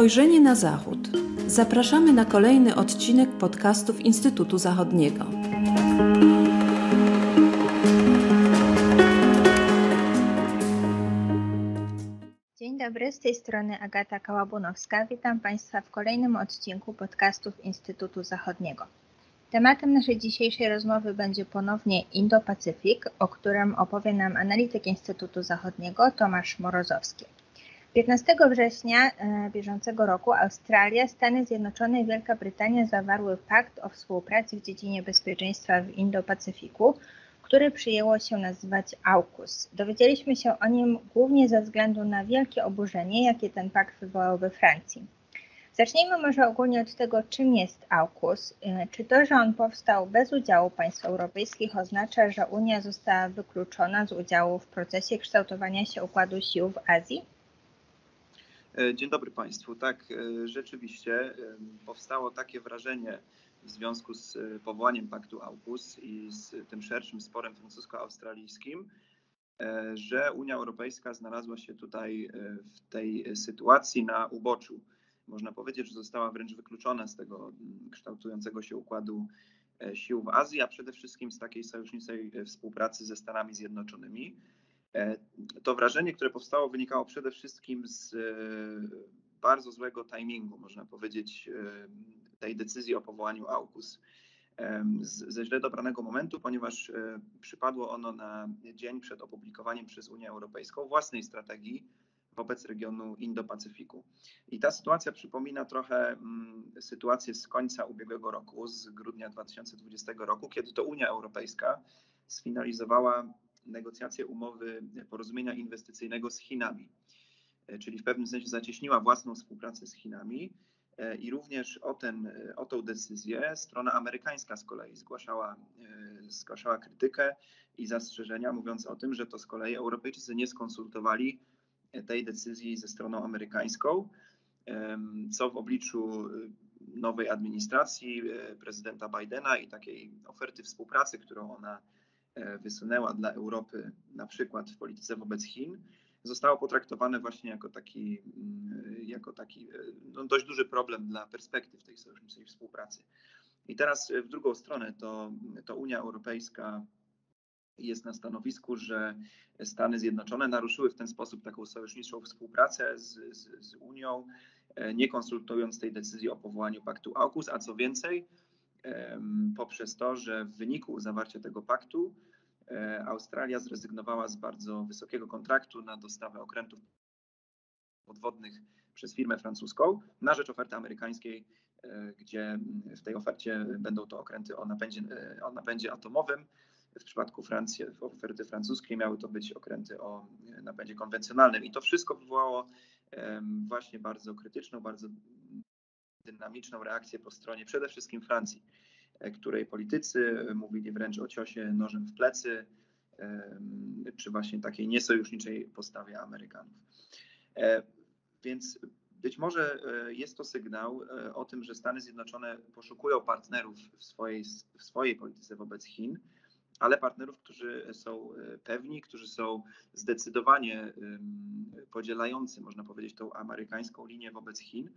Spojrzenie na Zachód. Zapraszamy na kolejny odcinek podcastów Instytutu Zachodniego. Dzień dobry, z tej strony Agata Kałabunowska. Witam Państwa w kolejnym odcinku podcastów Instytutu Zachodniego. Tematem naszej dzisiejszej rozmowy będzie ponownie Indo-Pacyfik, o którym opowie nam analityk Instytutu Zachodniego Tomasz Morozowski. 15 września e, bieżącego roku Australia, Stany Zjednoczone i Wielka Brytania zawarły pakt o współpracy w dziedzinie bezpieczeństwa w Indo-Pacyfiku, który przyjęło się nazywać AUKUS. Dowiedzieliśmy się o nim głównie ze względu na wielkie oburzenie, jakie ten pakt wywołał we Francji. Zacznijmy może ogólnie od tego, czym jest AUKUS. E, czy to, że on powstał bez udziału państw europejskich oznacza, że Unia została wykluczona z udziału w procesie kształtowania się układu sił w Azji? E, dzień dobry Państwu. Tak, e, rzeczywiście powstało takie wrażenie w związku z powołaniem paktu AUKUS i z tym szerszym sporem francusko-australijskim, że Unia Europejska znalazła się tutaj w tej sytuacji na uboczu można powiedzieć, że została wręcz wykluczona z tego kształtującego się układu e, sił w Azji, a przede wszystkim z takiej sojuszniczej e, współpracy ze Stanami Zjednoczonymi. E, to wrażenie, które powstało, wynikało przede wszystkim z bardzo złego timingu, można powiedzieć, tej decyzji o powołaniu AUKUS. Ze źle dobranego momentu, ponieważ przypadło ono na dzień przed opublikowaniem przez Unię Europejską własnej strategii wobec regionu Indo-Pacyfiku. I ta sytuacja przypomina trochę mm, sytuację z końca ubiegłego roku, z grudnia 2020 roku, kiedy to Unia Europejska sfinalizowała negocjacje umowy porozumienia inwestycyjnego z Chinami, e, czyli w pewnym sensie zacieśniła własną współpracę z Chinami. E, I również o, ten, o tą decyzję strona amerykańska z kolei zgłaszała, e, zgłaszała krytykę i zastrzeżenia, mówiąc o tym, że to z kolei Europejczycy nie skonsultowali tej decyzji ze stroną amerykańską, co w obliczu nowej administracji prezydenta Bidena i takiej oferty współpracy, którą ona e, wysunęła dla Europy, na przykład w polityce wobec Chin, zostało potraktowane właśnie jako taki, mm, jako taki no dość duży problem dla perspektyw tej sojuszniczej współpracy. I teraz w drugą stronę to, to Unia Europejska jest na stanowisku, że Stany Zjednoczone naruszyły w ten sposób taką sojuszniczą współpracę z, z, z Unią, e, nie konsultując tej decyzji o powołaniu paktu AUKUS, a co więcej, poprzez to, że w wyniku zawarcia tego paktu e, Australia zrezygnowała z bardzo wysokiego kontraktu na dostawę okrętów podwodnych przez firmę francuską na rzecz oferty amerykańskiej, e, gdzie w tej ofercie będą to okręty o napędzie, o napędzie atomowym. W przypadku Francji, w oferty francuskiej miały to być okręty o napędzie konwencjonalnym i to wszystko wywołało właśnie bardzo krytyczną, bardzo dynamiczną reakcję po stronie przede wszystkim Francji, e, której politycy mówili wręcz o ciosie nożem w plecy, czy właśnie takiej niesojuszniczej postawie Amerykanów. E, więc być może e, jest to sygnał o tym, że Stany Zjednoczone poszukują partnerów w swojej, w swojej polityce wobec Chin, ale partnerów, którzy są e, pewni, którzy są zdecydowanie podzielający, można powiedzieć, tą amerykańską linię wobec Chin, e,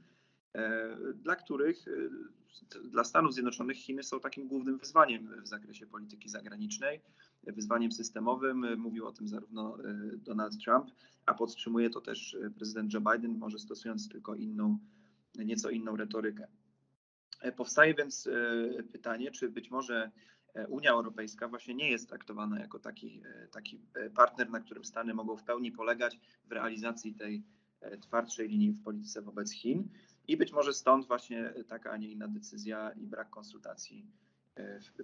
dla których, e, dla Stanów Zjednoczonych Chiny są takim głównym wyzwaniem w zakresie polityki zagranicznej, wyzwaniem systemowym. Mówił o tym zarówno Donald Trump, a podtrzymuje to też prezydent Joe Biden, może stosując tylko inną, nieco inną retorykę. Powstaje więc pytanie, czy być może E, Unia Europejska właśnie nie jest traktowana jako taki, e, taki e, partner, na którym Stany mogą w pełni polegać w realizacji tej twardszej linii w polityce wobec Chin. I być może stąd właśnie taka, a nie inna decyzja i brak konsultacji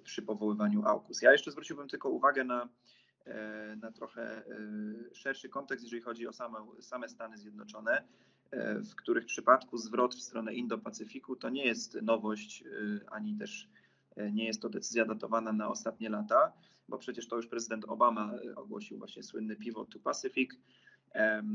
przy powoływaniu AUKUS. Ja jeszcze zwróciłbym tylko uwagę na, na trochę szerszy kontekst, jeżeli chodzi o same, same Stany Zjednoczone, w których przypadku zwrot w stronę Indo-Pacyfiku to nie jest nowość ani też E, nie jest to decyzja datowana na ostatnie lata, bo przecież to już prezydent Obama e, ogłosił właśnie słynny pivot to Pacific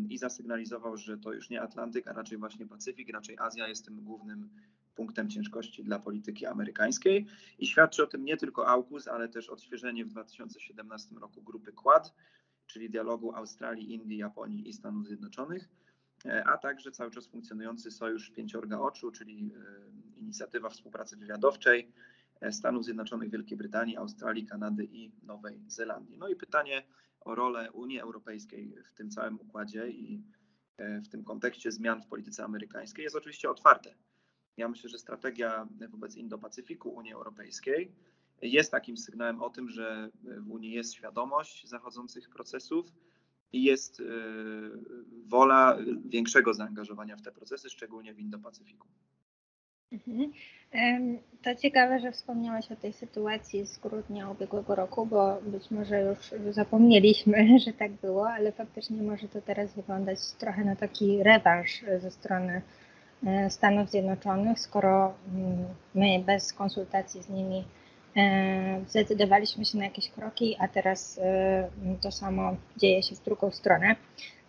i zasygnalizował, że to już nie Atlantyk, a raczej właśnie Pacyfik, raczej Azja jest tym głównym punktem ciężkości dla polityki amerykańskiej. I świadczy o tym nie tylko AUKUS, ale też odświeżenie w 2017 roku grupy Quad, czyli dialogu Australii, Indii, Japonii i Stanów Zjednoczonych, a także cały czas funkcjonujący Sojusz Pięciorga Oczu, czyli inicjatywa współpracy wywiadowczej Stanów Zjednoczonych, Wielkiej Brytanii, Australii, Kanady i Nowej Zelandii. No i pytanie o rolę Unii Europejskiej w tym całym układzie i w tym kontekście zmian w polityce amerykańskiej jest oczywiście otwarte. Ja myślę, że strategia wobec Indo-Pacyfiku Unii Europejskiej jest takim sygnałem o tym, że w Unii jest świadomość zachodzących procesów i jest e, wola większego zaangażowania w te procesy, szczególnie w Indo-Pacyfiku. Mhm. To ciekawe, że wspomniałaś o tej sytuacji z grudnia ubiegłego roku, bo być może już zapomnieliśmy, że tak było, ale faktycznie może to teraz wyglądać trochę na taki rewanż ze strony e, Stanów Zjednoczonych, skoro mm, my bez konsultacji z nimi E, zdecydowaliśmy się na jakieś kroki, a teraz e, to samo dzieje się w drugą stronę.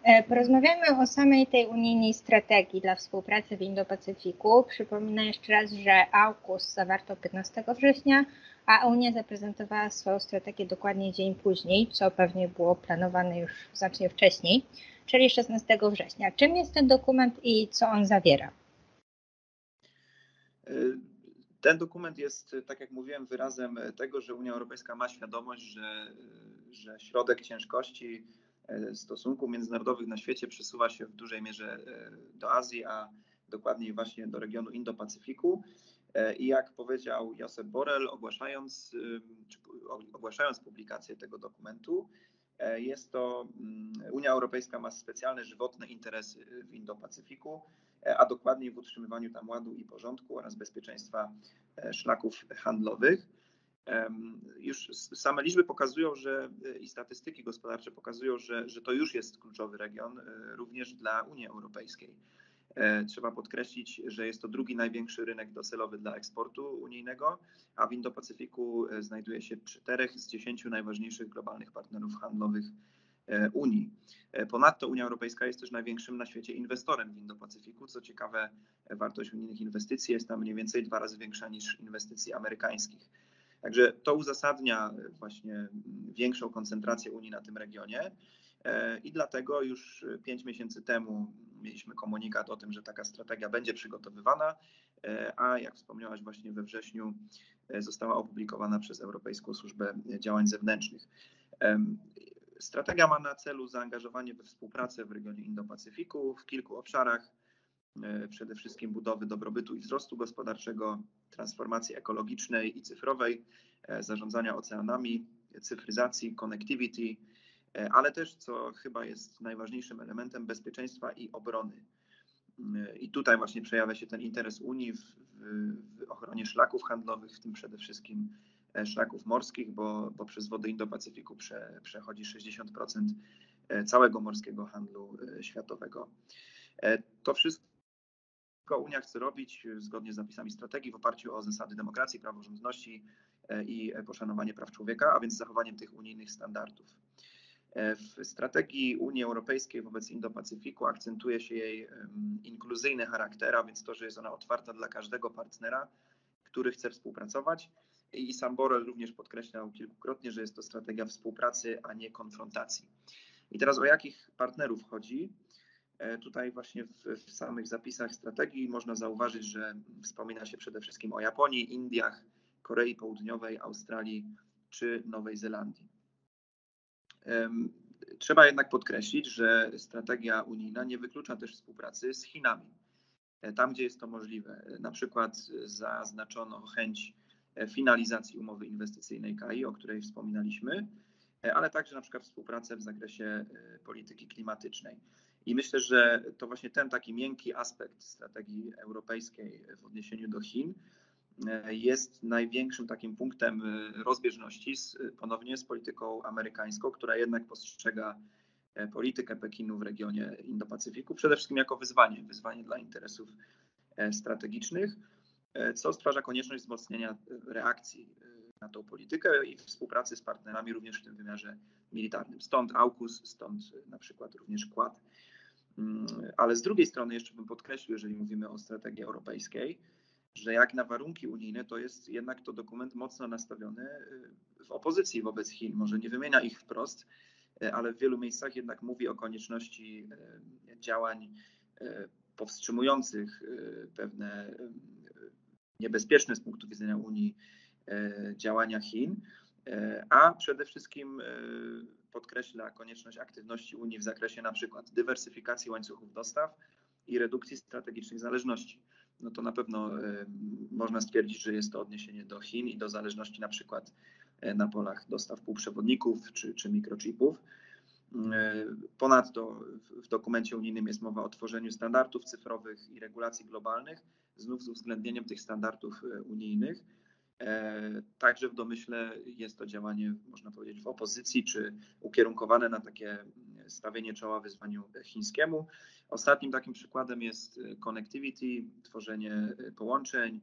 E, porozmawiamy o samej tej unijnej strategii dla współpracy w Indo-Pacyfiku. Przypominam jeszcze raz, że AUKUS zawarto 15 września, a Unia zaprezentowała swoją strategię dokładnie dzień później, co pewnie było planowane już znacznie wcześniej, czyli 16 września. Czym jest ten dokument i co on zawiera? Ten dokument jest, tak jak mówiłem, wyrazem tego, że Unia Europejska ma świadomość, że, że środek ciężkości e, stosunków międzynarodowych na świecie przesuwa się w dużej mierze e, do Azji, a dokładniej właśnie do regionu Indo-Pacyfiku. E, I jak powiedział Josep Borrell, ogłaszając, ogłaszając publikację tego dokumentu, jest to mm, Unia Europejska ma specjalne żywotne interesy w Indo-Pacyfiku E, a dokładniej w utrzymywaniu tam ładu i porządku oraz bezpieczeństwa e, szlaków handlowych. Już same liczby pokazują, że e, i statystyki gospodarcze pokazują, że, że to już jest kluczowy region również dla Unii Europejskiej. Trzeba podkreślić, że jest to drugi największy rynek docelowy dla eksportu unijnego, a w Indo-Pacyfiku znajduje się czterech z dziesięciu najważniejszych globalnych partnerów handlowych E, Unii. E, ponadto Unia Europejska jest też największym na świecie inwestorem w Indo-Pacyfiku. Co ciekawe, wartość unijnych inwestycji jest tam mniej więcej dwa razy większa niż inwestycji amerykańskich. Także to uzasadnia właśnie większą koncentrację Unii na tym regionie. E, I dlatego już pięć miesięcy temu mieliśmy komunikat o tym, że taka strategia będzie przygotowywana, a jak wspomniałaś, właśnie we wrześniu została opublikowana przez Europejską Służbę Działań Zewnętrznych. Strategia ma na celu zaangażowanie we współpracę w regionie Indo-Pacyfiku w kilku obszarach, e, przede wszystkim budowy dobrobytu i wzrostu gospodarczego, transformacji ekologicznej i cyfrowej, e, zarządzania oceanami, cyfryzacji, connectivity, e, ale też, co chyba jest najważniejszym elementem, bezpieczeństwa i obrony. I tutaj właśnie przejawia się ten interes Unii w, w, ochronie szlaków handlowych, w tym przede wszystkim E, szlaków morskich, bo, bo przez wody Indo-Pacyfiku prze, przechodzi 60% e, całego morskiego handlu e, światowego. To wszystko Unia chce robić zgodnie z zapisami strategii w oparciu o zasady demokracji, praworządności i poszanowanie praw człowieka, a więc zachowaniem tych unijnych standardów. W strategii Unii Europejskiej wobec Indo-Pacyfiku akcentuje się jej inkluzyjny charakter, a więc to, że jest ona otwarta dla każdego partnera, który chce współpracować i sam Borrell również podkreślał kilkukrotnie, że jest to strategia współpracy, a nie konfrontacji. I teraz o jakich partnerów chodzi? E, tutaj właśnie w, w, samych zapisach strategii można zauważyć, że wspomina się przede wszystkim o Japonii, Indiach, Korei Południowej, Australii czy Nowej Zelandii. Trzeba jednak podkreślić, że strategia unijna nie wyklucza też współpracy z Chinami. E, tam, gdzie jest to możliwe, na przykład zaznaczono chęć finalizacji umowy inwestycyjnej KAI, o której wspominaliśmy, e, ale także na przykład współpracę w zakresie e, polityki klimatycznej. I myślę, że to właśnie ten taki miękki aspekt strategii europejskiej w odniesieniu do Chin e, jest największym takim punktem rozbieżności z, ponownie z polityką amerykańską, która jednak postrzega politykę Pekinu w regionie Indo-Pacyfiku przede wszystkim jako wyzwanie, wyzwanie dla interesów strategicznych E, co stwarza konieczność wzmocnienia e, reakcji e, na tą politykę i współpracy z partnerami również w tym wymiarze militarnym. Stąd AUKUS, stąd na przykład również Quad. Mm, ale z drugiej strony jeszcze bym podkreślił, jeżeli mówimy o strategii europejskiej, że jak na warunki unijne, to jest jednak to dokument mocno nastawiony w opozycji wobec Chin. Może nie wymienia ich wprost, ale w wielu miejscach jednak mówi o konieczności działań powstrzymujących pewne niebezpieczne z punktu widzenia Unii działania Chin, a przede wszystkim podkreśla konieczność aktywności Unii w zakresie na przykład dywersyfikacji łańcuchów dostaw i redukcji strategicznych zależności. No to na pewno można stwierdzić, że jest to odniesienie do Chin i do zależności na przykład na polach dostaw półprzewodników czy, czy mikrochipów. Ponadto w dokumencie unijnym jest mowa o tworzeniu standardów cyfrowych i regulacji globalnych, znów z uwzględnieniem tych standardów unijnych E, także w domyśle jest to działanie, można powiedzieć, w opozycji, czy ukierunkowane na takie stawienie czoła wyzwaniu chińskiemu. Ostatnim takim przykładem jest connectivity, tworzenie połączeń,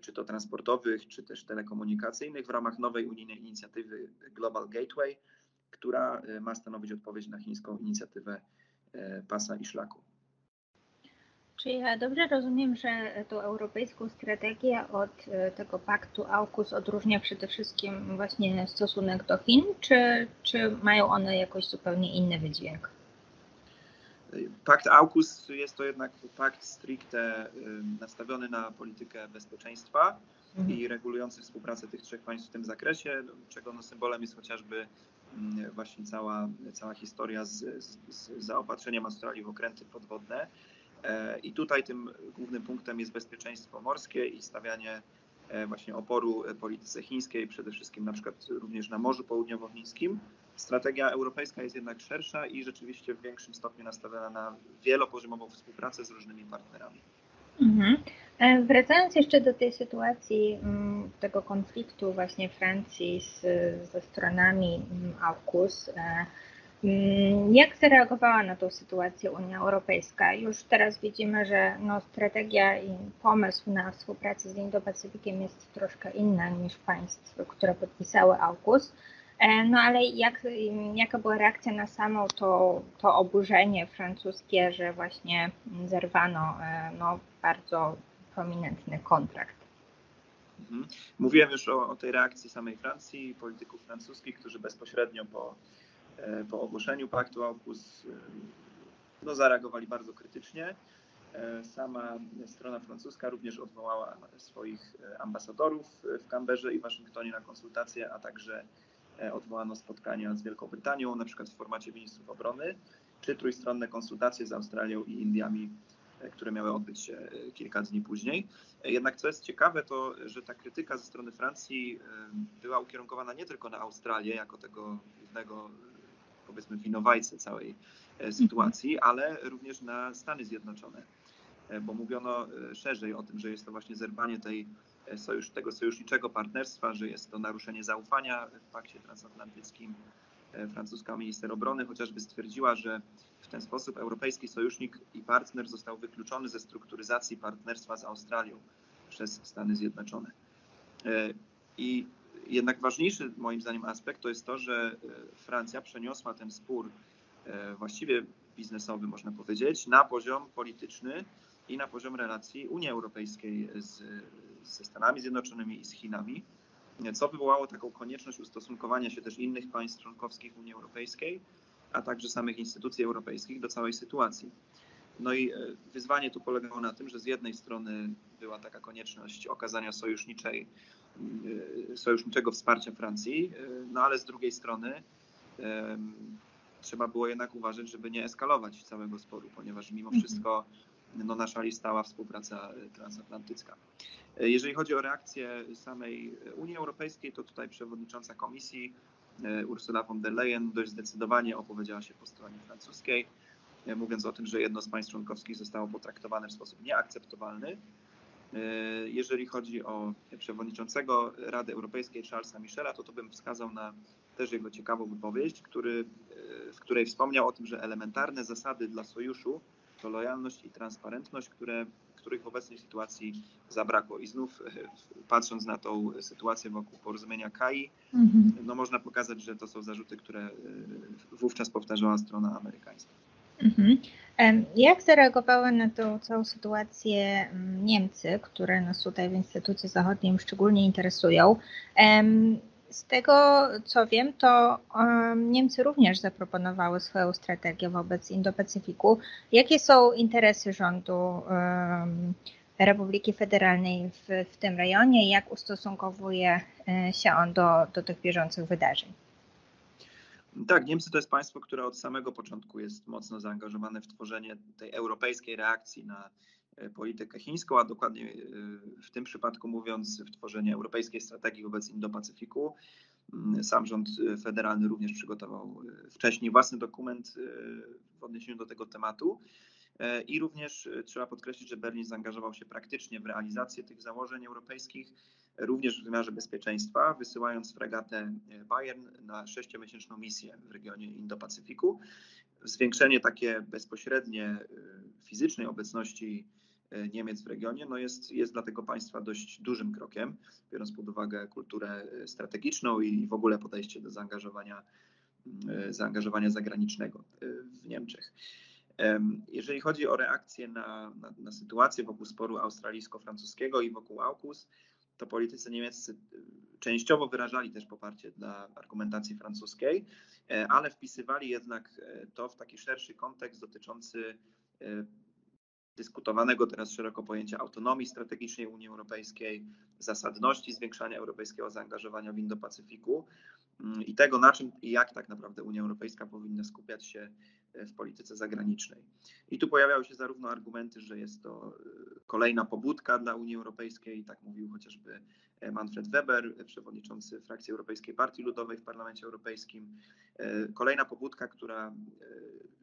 czy to transportowych, czy też telekomunikacyjnych w ramach nowej unijnej inicjatywy Global Gateway, która ma stanowić odpowiedź na chińską inicjatywę e, pasa i szlaku. Czy ja dobrze rozumiem, że tą europejską strategię od e, tego paktu AUKUS odróżnia przede wszystkim właśnie stosunek do Chin, czy, czy mają one jakoś zupełnie inny wydźwięk? Pakt AUKUS jest to jednak pakt stricte nastawiony na politykę bezpieczeństwa mhm. i regulujący współpracę tych trzech państw w tym zakresie, czego no symbolem jest chociażby właśnie cała, cała historia z, z, z zaopatrzeniem Australii w okręty podwodne. E, I tutaj tym głównym punktem jest bezpieczeństwo morskie i stawianie e, właśnie oporu polityce chińskiej, przede wszystkim na przykład również na Morzu Południowochińskim. Strategia europejska jest jednak szersza i rzeczywiście w większym stopniu nastawiona na wielopoziomową współpracę z różnymi partnerami. Mhm. E, wracając jeszcze do tej sytuacji, mm, tego konfliktu właśnie Francji z, ze stronami mm, AUKUS, jak zareagowała na tą sytuację Unia Europejska? Już teraz widzimy, że no, strategia i pomysł na współpracę z Indo-Pacyfikiem jest troszkę inna niż państw, które podpisały AUKUS. E, no ale jak, jaka była reakcja na samo to, to oburzenie francuskie, że właśnie zerwano e, no, bardzo prominentny kontrakt? Mhm. Mówiłem już o, o tej reakcji samej Francji, polityków francuskich, którzy bezpośrednio po po ogłoszeniu paktu AUKUS e, no, zareagowali bardzo krytycznie. E, sama strona francuska również odwołała swoich ambasadorów w Kamberze i Waszyngtonie na konsultacje, a także odwołano spotkania z Wielką Brytanią, na przykład w formacie ministrów obrony, czy trójstronne konsultacje z Australią i Indiami, które miały odbyć się kilka dni później. Jednak co jest ciekawe, to że ta krytyka ze strony Francji była ukierunkowana nie tylko na Australię jako tego głównego powiedzmy winowajcę całej e, mhm. sytuacji, ale również na Stany Zjednoczone, e, bo mówiono e, szerzej o tym, że jest to właśnie zerwanie tej sojusz, tego sojuszniczego partnerstwa, że jest to naruszenie zaufania w pakcie transatlantyckim. Francuska minister obrony chociażby stwierdziła, że w ten sposób europejski sojusznik i partner został wykluczony ze strukturyzacji partnerstwa z Australią przez Stany Zjednoczone. I jednak ważniejszy moim zdaniem aspekt to jest to, że e, Francja przeniosła ten spór e, właściwie biznesowy, można powiedzieć, na poziom polityczny i na poziom relacji Unii Europejskiej z, ze Stanami Zjednoczonymi i z Chinami, co wywołało taką konieczność ustosunkowania się też innych państw członkowskich Unii Europejskiej, a także samych instytucji europejskich do całej sytuacji. No i e, wyzwanie tu polegało na tym, że z jednej strony była taka konieczność okazania sojuszniczej E, sojuszniczego wsparcia Francji, e, no ale z drugiej strony trzeba było jednak uważać, żeby nie eskalować całego sporu, ponieważ mimo mhm. wszystko no, na szali stała współpraca transatlantycka. Jeżeli chodzi o reakcję samej Unii Europejskiej, to tutaj przewodnicząca komisji Ursula von der Leyen dość zdecydowanie opowiedziała się po stronie francuskiej, mówiąc o tym, że jedno z państw członkowskich zostało potraktowane w sposób nieakceptowalny E, jeżeli chodzi o przewodniczącego Rady Europejskiej Charlesa Michela, to to bym wskazał na też jego ciekawą wypowiedź, który, e, w której wspomniał o tym, że elementarne zasady dla sojuszu to lojalność i transparentność, które, których w obecnej sytuacji zabrakło. I znów e, patrząc na tą sytuację wokół porozumienia KAI, mhm. no można pokazać, że to są zarzuty, które wówczas powtarzała strona amerykańska. Mhm. Jak zareagowały na tą całą sytuację Niemcy, które nas tutaj w Instytucie Zachodnim szczególnie interesują? Z tego co wiem, to Niemcy również zaproponowały swoją strategię wobec Indo-Pacyfiku. Jakie są interesy rządu Republiki Federalnej w, w tym rejonie i jak ustosunkowuje e, się on do, do tych bieżących wydarzeń? Tak, Niemcy to jest państwo, które od samego początku jest mocno zaangażowane w tworzenie tej europejskiej reakcji na e, politykę chińską, a dokładnie e, w tym przypadku mówiąc w tworzenie europejskiej strategii wobec Indo-Pacyfiku. Mm, sam rząd federalny również przygotował wcześniej własny dokument w odniesieniu do tego tematu. E, I również e, trzeba podkreślić, że Berlin zaangażował się praktycznie w realizację tych założeń europejskich, również w wymiarze bezpieczeństwa, wysyłając fregatę e, Bayern na sześciomiesięczną misję w regionie Indo-Pacyfiku. Zwiększenie takie bezpośrednie fizycznej obecności Niemiec w regionie no jest, jest dla tego państwa dość dużym krokiem, biorąc pod uwagę kulturę strategiczną i w ogóle podejście do zaangażowania, zaangażowania zagranicznego w Niemczech. Jeżeli chodzi o reakcję na, na, na sytuację wokół sporu australijsko-francuskiego i wokół AUKUS, to politycy niemieccy e, częściowo wyrażali też poparcie dla argumentacji francuskiej, e, ale wpisywali jednak e, to w taki szerszy kontekst dotyczący dyskutowanego teraz szeroko pojęcia autonomii strategicznej Unii Europejskiej, zasadności zwiększania europejskiego zaangażowania w Indo-Pacyfiku mm, i tego, na czym i jak tak naprawdę Unia Europejska powinna skupiać się w polityce zagranicznej. I tu pojawiały się zarówno argumenty, że jest to e, kolejna pobudka dla Unii Europejskiej, tak mówił chociażby e, Manfred Weber, przewodniczący frakcji Europejskiej Partii Ludowej w Parlamencie Europejskim. E, kolejna pobudka, która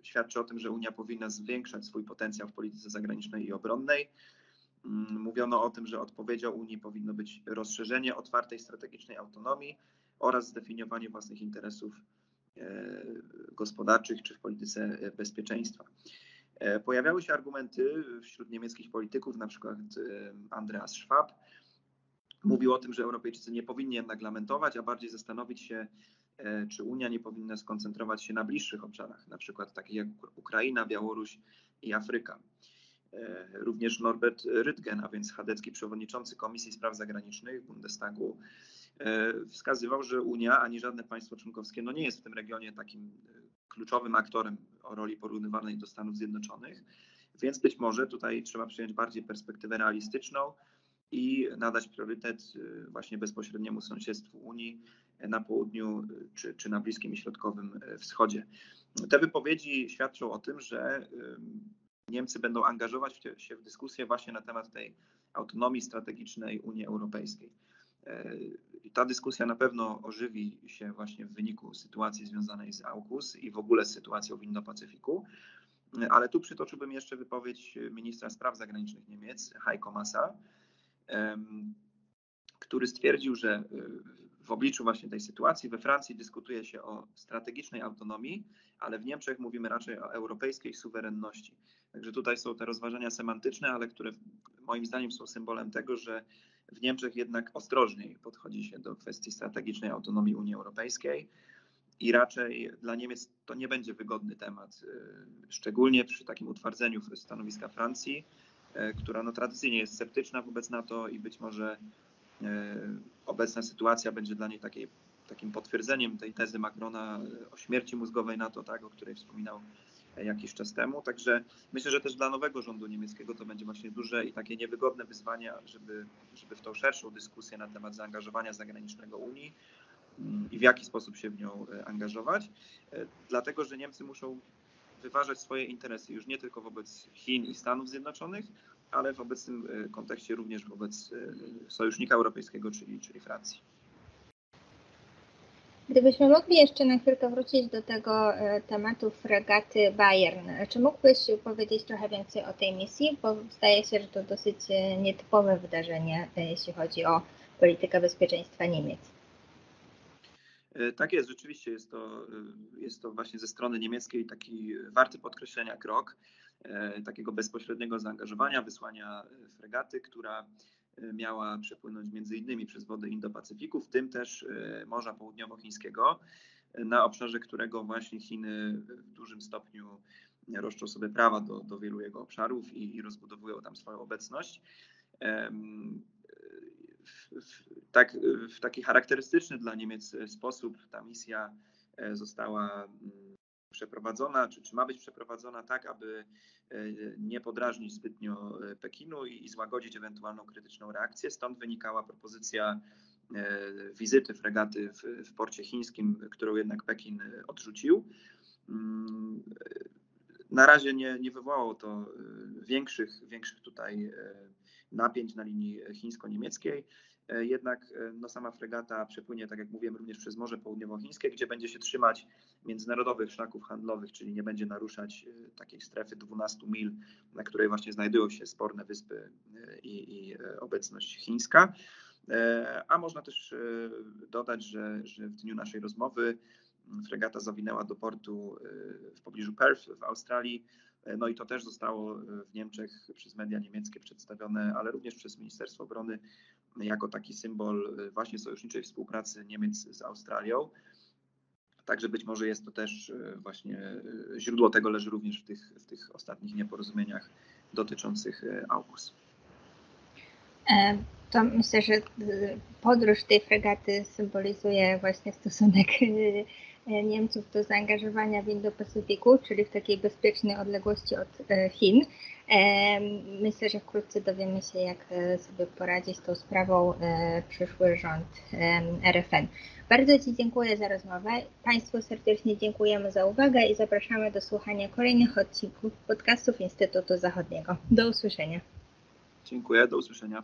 świadczy o tym, że Unia powinna zwiększać swój potencjał w polityce zagranicznej i obronnej. Mm, mówiono o tym, że odpowiedzią Unii powinno być rozszerzenie otwartej strategicznej autonomii oraz zdefiniowanie własnych interesów E, gospodarczych czy w polityce bezpieczeństwa. E, pojawiały się argumenty wśród niemieckich polityków, na przykład e, Andreas Schwab, mówił o tym, że Europejczycy nie powinni jednak lamentować, a bardziej zastanowić się, czy Unia nie powinna skoncentrować się na bliższych obszarach, na przykład takich jak Ukraina, Białoruś i Afryka. Również Norbert Rüttgen, a więc chadecki przewodniczący Komisji Spraw Zagranicznych Bundestagu, E, wskazywał, że Unia ani żadne państwo członkowskie no nie jest w tym regionie takim e, kluczowym aktorem o roli porównywanej do Stanów Zjednoczonych, więc być może tutaj trzeba przyjąć bardziej perspektywę realistyczną i nadać priorytet e, właśnie bezpośredniemu sąsiedztwu Unii na południu czy, czy na Bliskim i Środkowym Wschodzie. Te wypowiedzi świadczą o tym, że Niemcy będą angażować się w dyskusję właśnie na temat tej autonomii strategicznej Unii Europejskiej. Ta dyskusja na pewno ożywi się właśnie w wyniku sytuacji związanej z AUKUS i w ogóle z sytuacją w Indo-Pacyfiku. Ale tu przytoczyłbym jeszcze wypowiedź ministra spraw zagranicznych Niemiec, Heiko Massa, który stwierdził, że w obliczu właśnie tej sytuacji we Francji dyskutuje się o strategicznej autonomii, ale w Niemczech mówimy raczej o europejskiej suwerenności. Także tutaj są te rozważania semantyczne, ale które moim zdaniem są symbolem tego, że w Niemczech jednak ostrożniej podchodzi się do kwestii strategicznej autonomii Unii Europejskiej i raczej dla Niemiec to nie będzie wygodny temat, y, szczególnie przy takim utwardzeniu stanowiska Francji, y, która no, tradycyjnie jest sceptyczna wobec NATO i być może y, obecna sytuacja będzie dla niej takiej, takim potwierdzeniem tej tezy Macrona o śmierci mózgowej NATO, tak, o której wspominał jakiś czas temu. Także myślę, że też dla nowego rządu niemieckiego to będzie właśnie duże i takie niewygodne wyzwanie, żeby, żeby w tą szerszą dyskusję na temat zaangażowania zagranicznego Unii mm, i w jaki sposób się w nią e, angażować. E, dlatego, że Niemcy muszą wyważać swoje interesy już nie tylko wobec Chin i Stanów Zjednoczonych, ale w obecnym e, kontekście również wobec sojusznika europejskiego, czyli, czyli Francji. Gdybyśmy mogli jeszcze na chwilkę wrócić do tego e, tematu fregaty Bayern, czy mógłbyś powiedzieć trochę więcej o tej misji? Bo zdaje się, że to dosyć e, nietypowe wydarzenie, e, jeśli chodzi o politykę bezpieczeństwa Niemiec. Tak jest, rzeczywiście jest to, jest to właśnie ze strony niemieckiej taki warty podkreślenia krok takiego bezpośredniego zaangażowania, wysłania fregaty, która miała przepłynąć między innymi przez wody Indo-Pacyfiku, w tym też e, Morza Południowochińskiego, na obszarze którego właśnie Chiny w dużym stopniu roszczą sobie prawa do, do wielu jego obszarów i, i rozbudowują tam swoją obecność. w, tak, w taki charakterystyczny dla Niemiec sposób ta misja została mm, przeprowadzona, czy, czy ma być przeprowadzona tak, aby nie podrażnić zbytnio Pekinu i, i złagodzić ewentualną krytyczną reakcję. Stąd wynikała propozycja wizyty fregaty w, w porcie chińskim, którą jednak Pekin odrzucił. Mm, na razie nie, nie wywołało to większych, większych tutaj napięć na linii chińsko-niemieckiej. Y, jednak no, sama fregata przepłynie, tak jak mówiłem, również przez Morze Południowochińskie, gdzie będzie się trzymać międzynarodowych szlaków handlowych, czyli nie będzie naruszać takiej strefy 12 mil, na której właśnie znajdują się sporne wyspy i, i obecność chińska. A można też dodać, że, że w dniu naszej rozmowy fregata zawinęła do portu w pobliżu Perth w Australii. No i to też zostało w Niemczech przez media niemieckie przedstawione, ale również przez Ministerstwo Obrony jako taki symbol właśnie sojuszniczej współpracy Niemiec z Australią. Także być może jest to też właśnie źródło tego leży również w tych, w tych ostatnich nieporozumieniach dotyczących AUKUS. E, to myślę, że podróż tej fregaty symbolizuje właśnie stosunek Niemców do zaangażowania w Indo-Pacyfiku, czyli w takiej bezpiecznej odległości od e, Chin. E, myślę, że wkrótce dowiemy się, jak sobie poradzić z tą sprawą przyszły rząd RFN. Bardzo Ci dziękuję za rozmowę. Państwu serdecznie dziękujemy za uwagę i zapraszamy do słuchania kolejnych odcinków podcastów Instytutu Zachodniego. Do usłyszenia. Dziękuję, do usłyszenia.